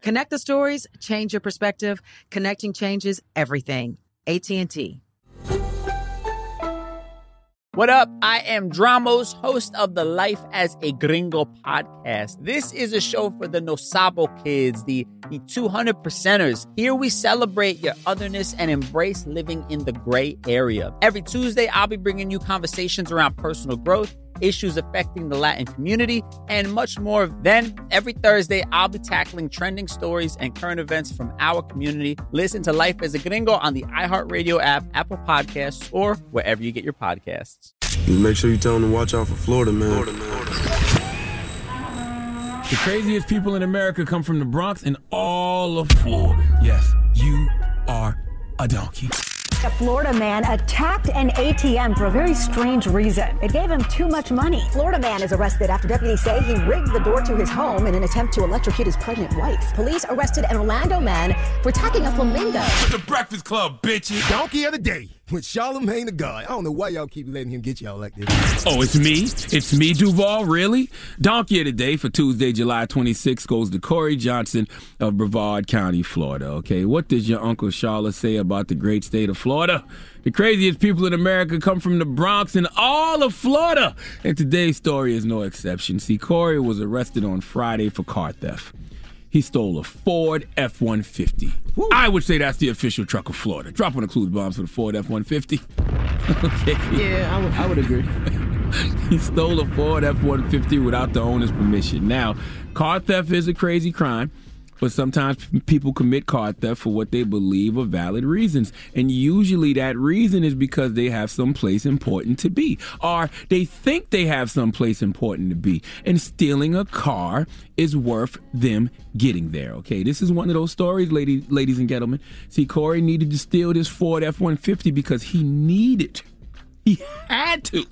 Connect the stories, change your perspective. Connecting changes everything. AT&T. What up? I am Dramos, host of the Life as a Gringo podcast. This is a show for the No Sabo kids, the, the 200 percenters. Here we celebrate your otherness and embrace living in the gray area. Every Tuesday, I'll be bringing you conversations around personal growth issues affecting the Latin community, and much more. Then, every Thursday, I'll be tackling trending stories and current events from our community. Listen to Life as a Gringo on the iHeartRadio app, Apple Podcasts, or wherever you get your podcasts. Make sure you tell them to watch out for Florida, man. Florida, man. The craziest people in America come from the Bronx and all of Florida. Yes, you are a donkey. A Florida man attacked an ATM for a very strange reason. It gave him too much money. Florida man is arrested after deputies say he rigged the door to his home in an attempt to electrocute his pregnant wife. Police arrested an Orlando man for attacking a flamingo. It's the Breakfast Club, bitches. Donkey of the day with Charlemagne the God. I don't know why y'all keep letting him get y'all like this. Oh, it's me? It's me, Duval? Really? Donkey of the Day for Tuesday, July 26th goes to Corey Johnson of Brevard County, Florida. Okay, what does your Uncle Charlotte say about the great state of Florida? The craziest people in America come from the Bronx and all of Florida. And today's story is no exception. See, Corey was arrested on Friday for car theft he stole a Ford F 150. I would say that's the official truck of Florida. Drop one of Clue's bombs for the Ford F 150. okay. Yeah, I would, I would agree. he stole a Ford F 150 without the owner's permission. Now, car theft is a crazy crime. But sometimes people commit car theft for what they believe are valid reasons. And usually that reason is because they have some place important to be, or they think they have some place important to be. And stealing a car is worth them getting there. Okay, this is one of those stories, ladies, ladies and gentlemen. See, Corey needed to steal this Ford F 150 because he needed, he had to.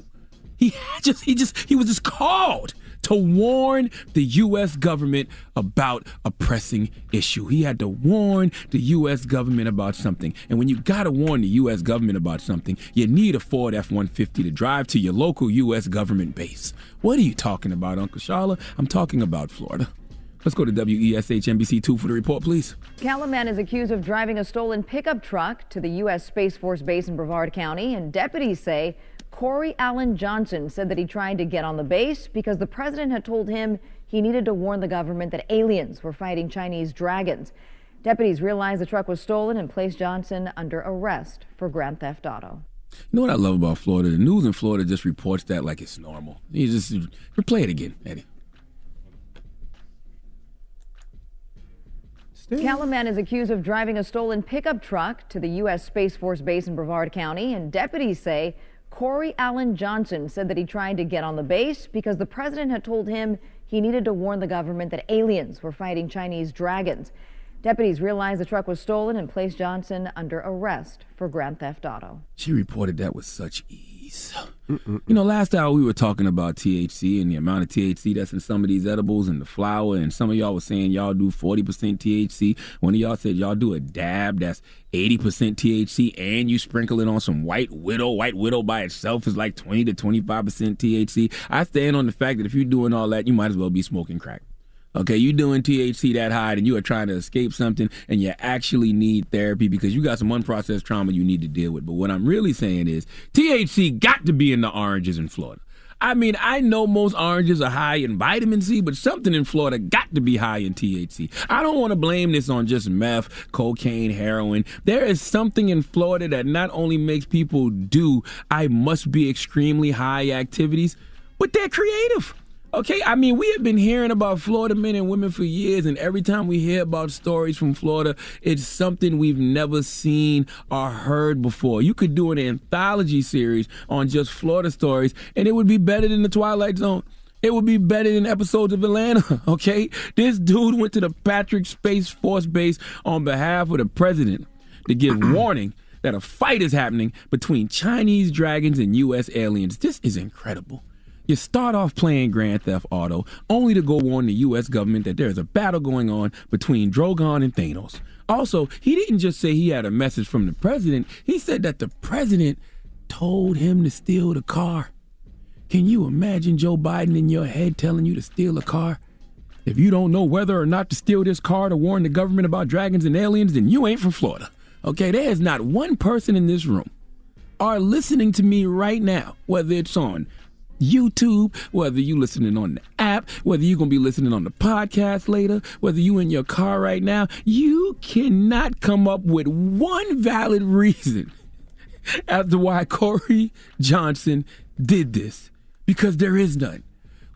He just, he just, he was just called to warn the U.S. government about a pressing issue. He had to warn the U.S. government about something. And when you got to warn the U.S. government about something, you need a Ford F 150 to drive to your local U.S. government base. What are you talking about, Uncle Charla? I'm talking about Florida. Let's go to WESH NBC2 for the report, please. Callaman is accused of driving a stolen pickup truck to the U.S. Space Force Base in Brevard County, and deputies say Corey Allen Johnson said that he tried to get on the base because the president had told him he needed to warn the government that aliens were fighting Chinese dragons. Deputies realized the truck was stolen and placed Johnson under arrest for grand theft auto. You know what I love about Florida? The news in Florida just reports that like it's normal. You just replay it again, Eddie. Calumet is accused of driving a stolen pickup truck to the U.S. Space Force Base in Brevard County, and deputies say Corey Allen Johnson said that he tried to get on the base because the president had told him he needed to warn the government that aliens were fighting Chinese dragons. Deputies realized the truck was stolen and placed Johnson under arrest for grand theft auto. She reported that with such ease. You know, last hour we were talking about THC and the amount of THC that's in some of these edibles and the flower, and some of y'all was saying y'all do 40% THC. One of y'all said y'all do a dab that's 80% THC and you sprinkle it on some White Widow. White Widow by itself is like 20 to 25% THC. I stand on the fact that if you're doing all that, you might as well be smoking crack. Okay, you doing THC that high and you are trying to escape something and you actually need therapy because you got some unprocessed trauma you need to deal with. But what I'm really saying is THC got to be in the oranges in Florida. I mean, I know most oranges are high in vitamin C, but something in Florida got to be high in THC. I don't want to blame this on just meth, cocaine, heroin. There is something in Florida that not only makes people do I must be extremely high activities, but they're creative. Okay, I mean, we have been hearing about Florida men and women for years, and every time we hear about stories from Florida, it's something we've never seen or heard before. You could do an anthology series on just Florida stories, and it would be better than The Twilight Zone. It would be better than episodes of Atlanta, okay? This dude went to the Patrick Space Force Base on behalf of the president to give warning that a fight is happening between Chinese dragons and U.S. aliens. This is incredible. You start off playing Grand Theft Auto only to go warn the U.S. government that there is a battle going on between Drogon and Thanos. Also, he didn't just say he had a message from the president, he said that the president told him to steal the car. Can you imagine Joe Biden in your head telling you to steal a car? If you don't know whether or not to steal this car to warn the government about dragons and aliens, then you ain't from Florida. Okay, there is not one person in this room are listening to me right now, whether it's on YouTube, whether you listening on the app, whether you're going to be listening on the podcast later, whether you in your car right now, you cannot come up with one valid reason as to why Corey Johnson did this because there is none.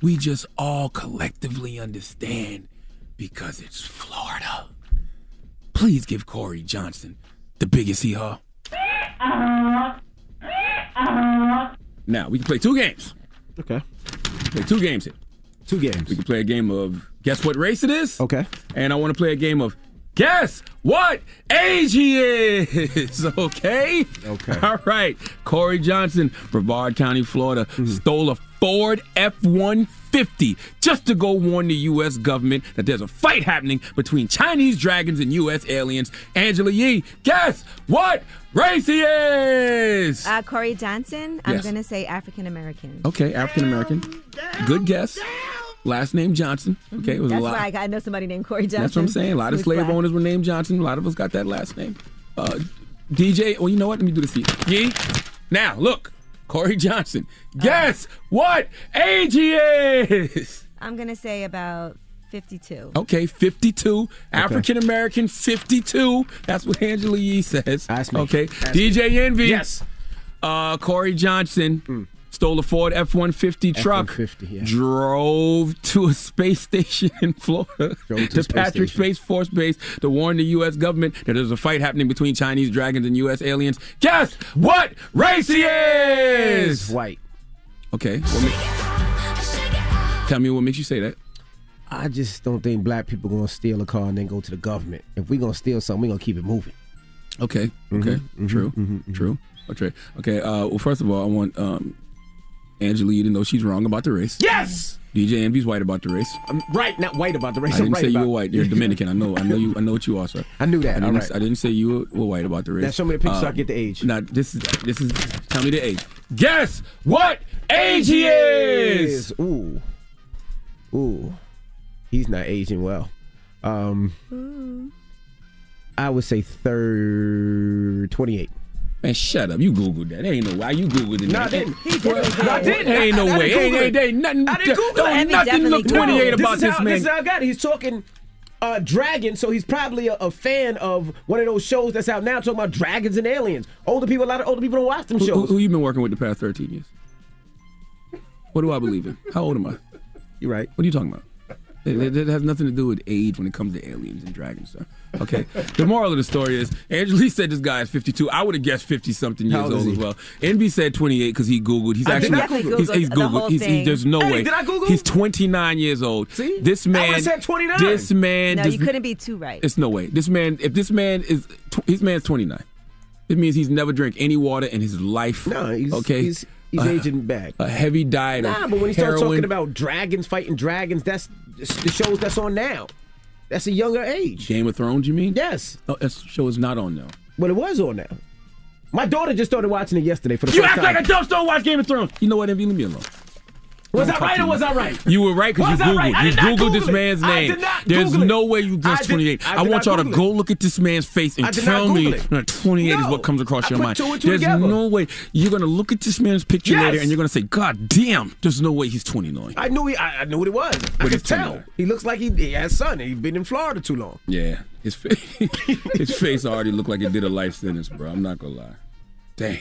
We just all collectively understand because it's Florida. Please give Corey Johnson the biggest hee haw. Now we can play two games. Okay. Play two games here. Two games. We can play a game of guess what race it is. Okay. And I want to play a game of guess what age he is. Okay. Okay. All right. Corey Johnson, Brevard County, Florida, mm-hmm. stole a Ford F 150 just to go warn the U.S. government that there's a fight happening between Chinese dragons and U.S. aliens. Angela Yee, guess what race he is? Uh, Corey Johnson. I'm Yes. going to say African American. Okay, African American. Good guess. Last name Johnson. Okay, it was That's a lot. why I, got, I know somebody named Corey Johnson. That's what I'm saying. A lot of slave black. owners were named Johnson. A lot of us got that last name. Uh, DJ, well, you know what? Let me do this. Yee. Now, look, Corey Johnson. Guess what age he is? I'm going to say about 52. Okay, 52. African American, 52. That's what Angela Yee says. That's me. Okay, That's DJ Envy. Yes. Uh, Corey Johnson stole a Ford F 150 truck. F-150, yeah. Drove to a space station in Florida. Drove to to Patrick station. Space Force Base to warn the U.S. government that there's a fight happening between Chinese dragons and U.S. aliens. Guess what race he is? White. Okay. Ma- Tell me what makes you say that. I just don't think black people are gonna steal a car and then go to the government. If we're gonna steal something, we're gonna keep it moving. Okay. Okay. True. True. Okay. Okay. Uh, well, first of all, I want um, Angela Yee to know she's wrong about the race. Yes. DJ Envy's white about the race. I'm right, not white about the race. I I'm didn't right say you about- were white. You're Dominican. I know. I know you. I know what you are, sir. I knew that. I didn't, right. I didn't say you were, were white about the race. Now show me the picture so I Um, get the age. Now this is this is. Tell me the age. Guess what age he is. Ooh. Ooh. He's not aging well. Um I would say third 28. Man, shut up. You googled that. Ain't no way. you googled it. No, I didn't. He did it. No, I didn't. Ain't no I- I way. Ain't, ain't, ain't nothing. I didn't Google don't it. Nothing look 28 Googled it. about this, this, how, man. This is how I got it. He's talking uh, dragon, so he's probably a, a fan of one of those shows that's out now talking about dragons and aliens. Older people, a lot of older people don't watch them Who, who, shows. who you been working with the past 13 years? What do I believe in? How old am I? You're right. What are you talking about? It, it- it has nothing to do with age when it comes to aliens and dragons, sir. Okay. the moral of the story is Angela Yee said this guy is 52. I would have guessed 50 something years old as well. Envy said 28 because he Googled. He's I did actually not Google. he's, he's The Googled. whole He's, he, thing. there's no Hey, way. did I Google? He's 29 years old. See? This man. would've said 29. This man. No, does, you couldn't be too right. It's no way. This man. If this man is, tw- his man's 29. It means he's never drank any water in his life. No, he's okay. He's, he's Uh, aging back. A heavy diet Nah, of but when he starts talking about dragons fighting dragons, that's the shows that's on now. That's a younger age. Game of Thrones, you mean? Yes. Oh, that show is not on now. Well, it was on now. My daughter just started watching it yesterday for the You first act like a don't watch Game of Thrones. You know what, Envy? Leave me alone. Was I right or was I right? You were right because you Googled. right? You Googled this it. man's I name. did not There's Google it. no way you did- 28. I I, want y'all to go look at this man's face and tell me Google it. that 28 is what comes across I your mind. two two There's together. no way. You're going to look at this man's picture Yes. later and you're going to say, God damn, there's no way he's 29. I knew he, I, I knew what it was. I could tell. He looks like he, he has son. He's been in Florida too long. Yeah, his face, his face already looked like it did a life sentence, bro. I'm not gonna lie. Damn,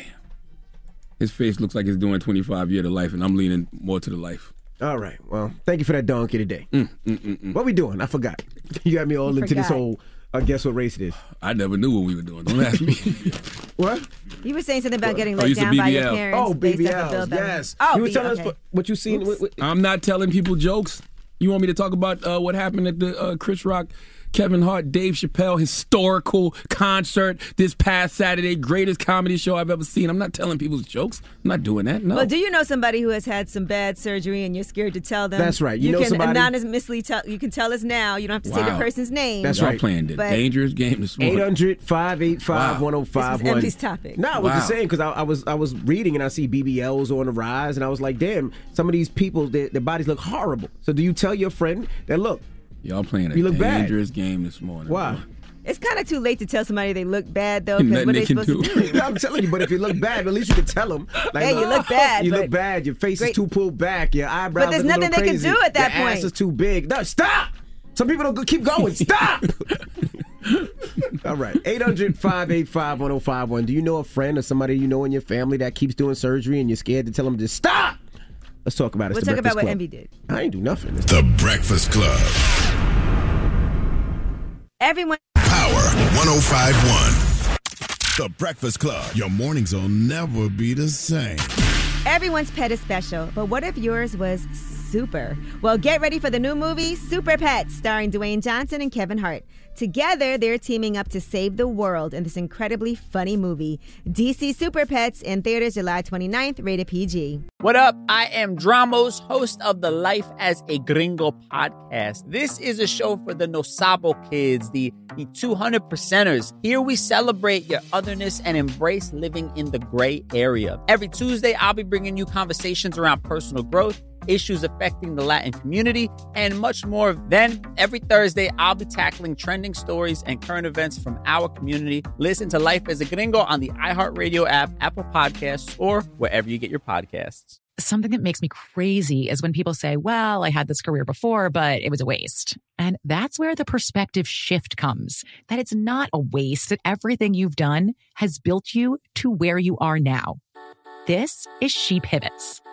his face looks like it's doing 25 year to life, and I'm leaning more to the life. All right. Well, thank you for that donkey today. Mm, What we doing? I forgot. You got me all You into this forgot. whole. Uh, guess what race it is? I never knew what we were doing. Don't ask me. What? You were saying something about getting Oh, let you said down by your BBL. parents. Oh, based off of Bill Bellamy. Yes. Oh, you were B- telling okay. us what you seen. What, what, I'm not telling people jokes. You want me to talk about uh, what happened at the uh, Chris Rock, Kevin Hart, Dave Chappelle historical concert this past Saturday? Greatest comedy show I've ever seen. I'm not telling people's jokes. I'm not doing that. No. Well, do you know somebody who has had some bad surgery and you're scared to tell them? That's right. You know can somebody- anonymously tell. You can tell us now. You don't have to say the person's name. That's Y'all right. playing the But- dangerous game this morning. 800 585 1051. This topic. No, I was just Wow. saying because I, I was I was reading and I see BBLs on the rise and I was like, damn, some of these people, their, their bodies look horrible. So do you tell your friend that, look, Y'all playing a You look bad. dangerous game this morning. why? bro. It's kind of too late to tell somebody they look bad though. 'cause Nothing what are they they can supposed to do. do? I'm telling you, but if you look bad, at least you can tell them. Like, Hey, you look bad, You look bad. Your face is too pulled back. Your eyebrows. But there's look nothing little they can do at that Your point. ass is too big. No, stop. Some people don't go, keep going. Stop. All right. 800 585 1051. Do you know a friend or somebody you know in your family that keeps doing surgery and you're scared to tell them to stop? Let's talk about it. It's We'll talk about what Envy did. I ain't do nothing. The Breakfast Club. Everyone. Power 1051. The Breakfast Club. Your mornings will never be the same. Everyone's pet is special, but what if yours was super? Well, get ready for the new movie Super Pets, starring Dwayne Johnson and Kevin Hart. Together, they're teaming up to save the world in this incredibly funny movie. DC Super Pets in theaters July 29th, rated PG. What up? I am Dramos, host of the Life as a Gringo podcast. This is a show for the No Sabo kids, the, the 200 percenters. Here we celebrate your otherness and embrace living in the gray area. Every Tuesday, I'll be bringing you conversations around personal growth, issues affecting the Latin community, and much more. Then, every Thursday, I'll be tackling trending stories and current events from our community. Listen to Life as a Gringo on the iHeartRadio app, Apple Podcasts, or wherever you get your podcasts. Something that makes me crazy is when people say, well, I had this career before, but it was a waste. And that's where the perspective shift comes that it's not a waste, that everything you've done has built you to where you are now. This is She Pivots,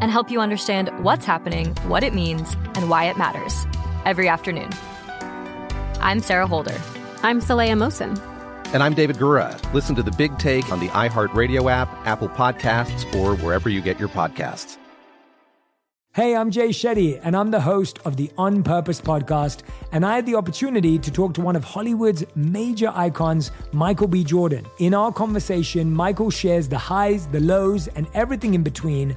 And help you understand what's happening, what it means, and why it matters every afternoon. I'm Sarah Holder. I'm Saleha Mohsin. And I'm David Gura. Listen to The Big Take on the iHeartRadio app, Apple Podcasts, or wherever you get your podcasts. Hey, I'm Jay Shetty, and I'm the host of the On Purpose podcast. And I had the opportunity to talk to one of Hollywood's major icons, Michael B. Jordan. In our conversation, Michael shares the highs, the lows, and everything in between,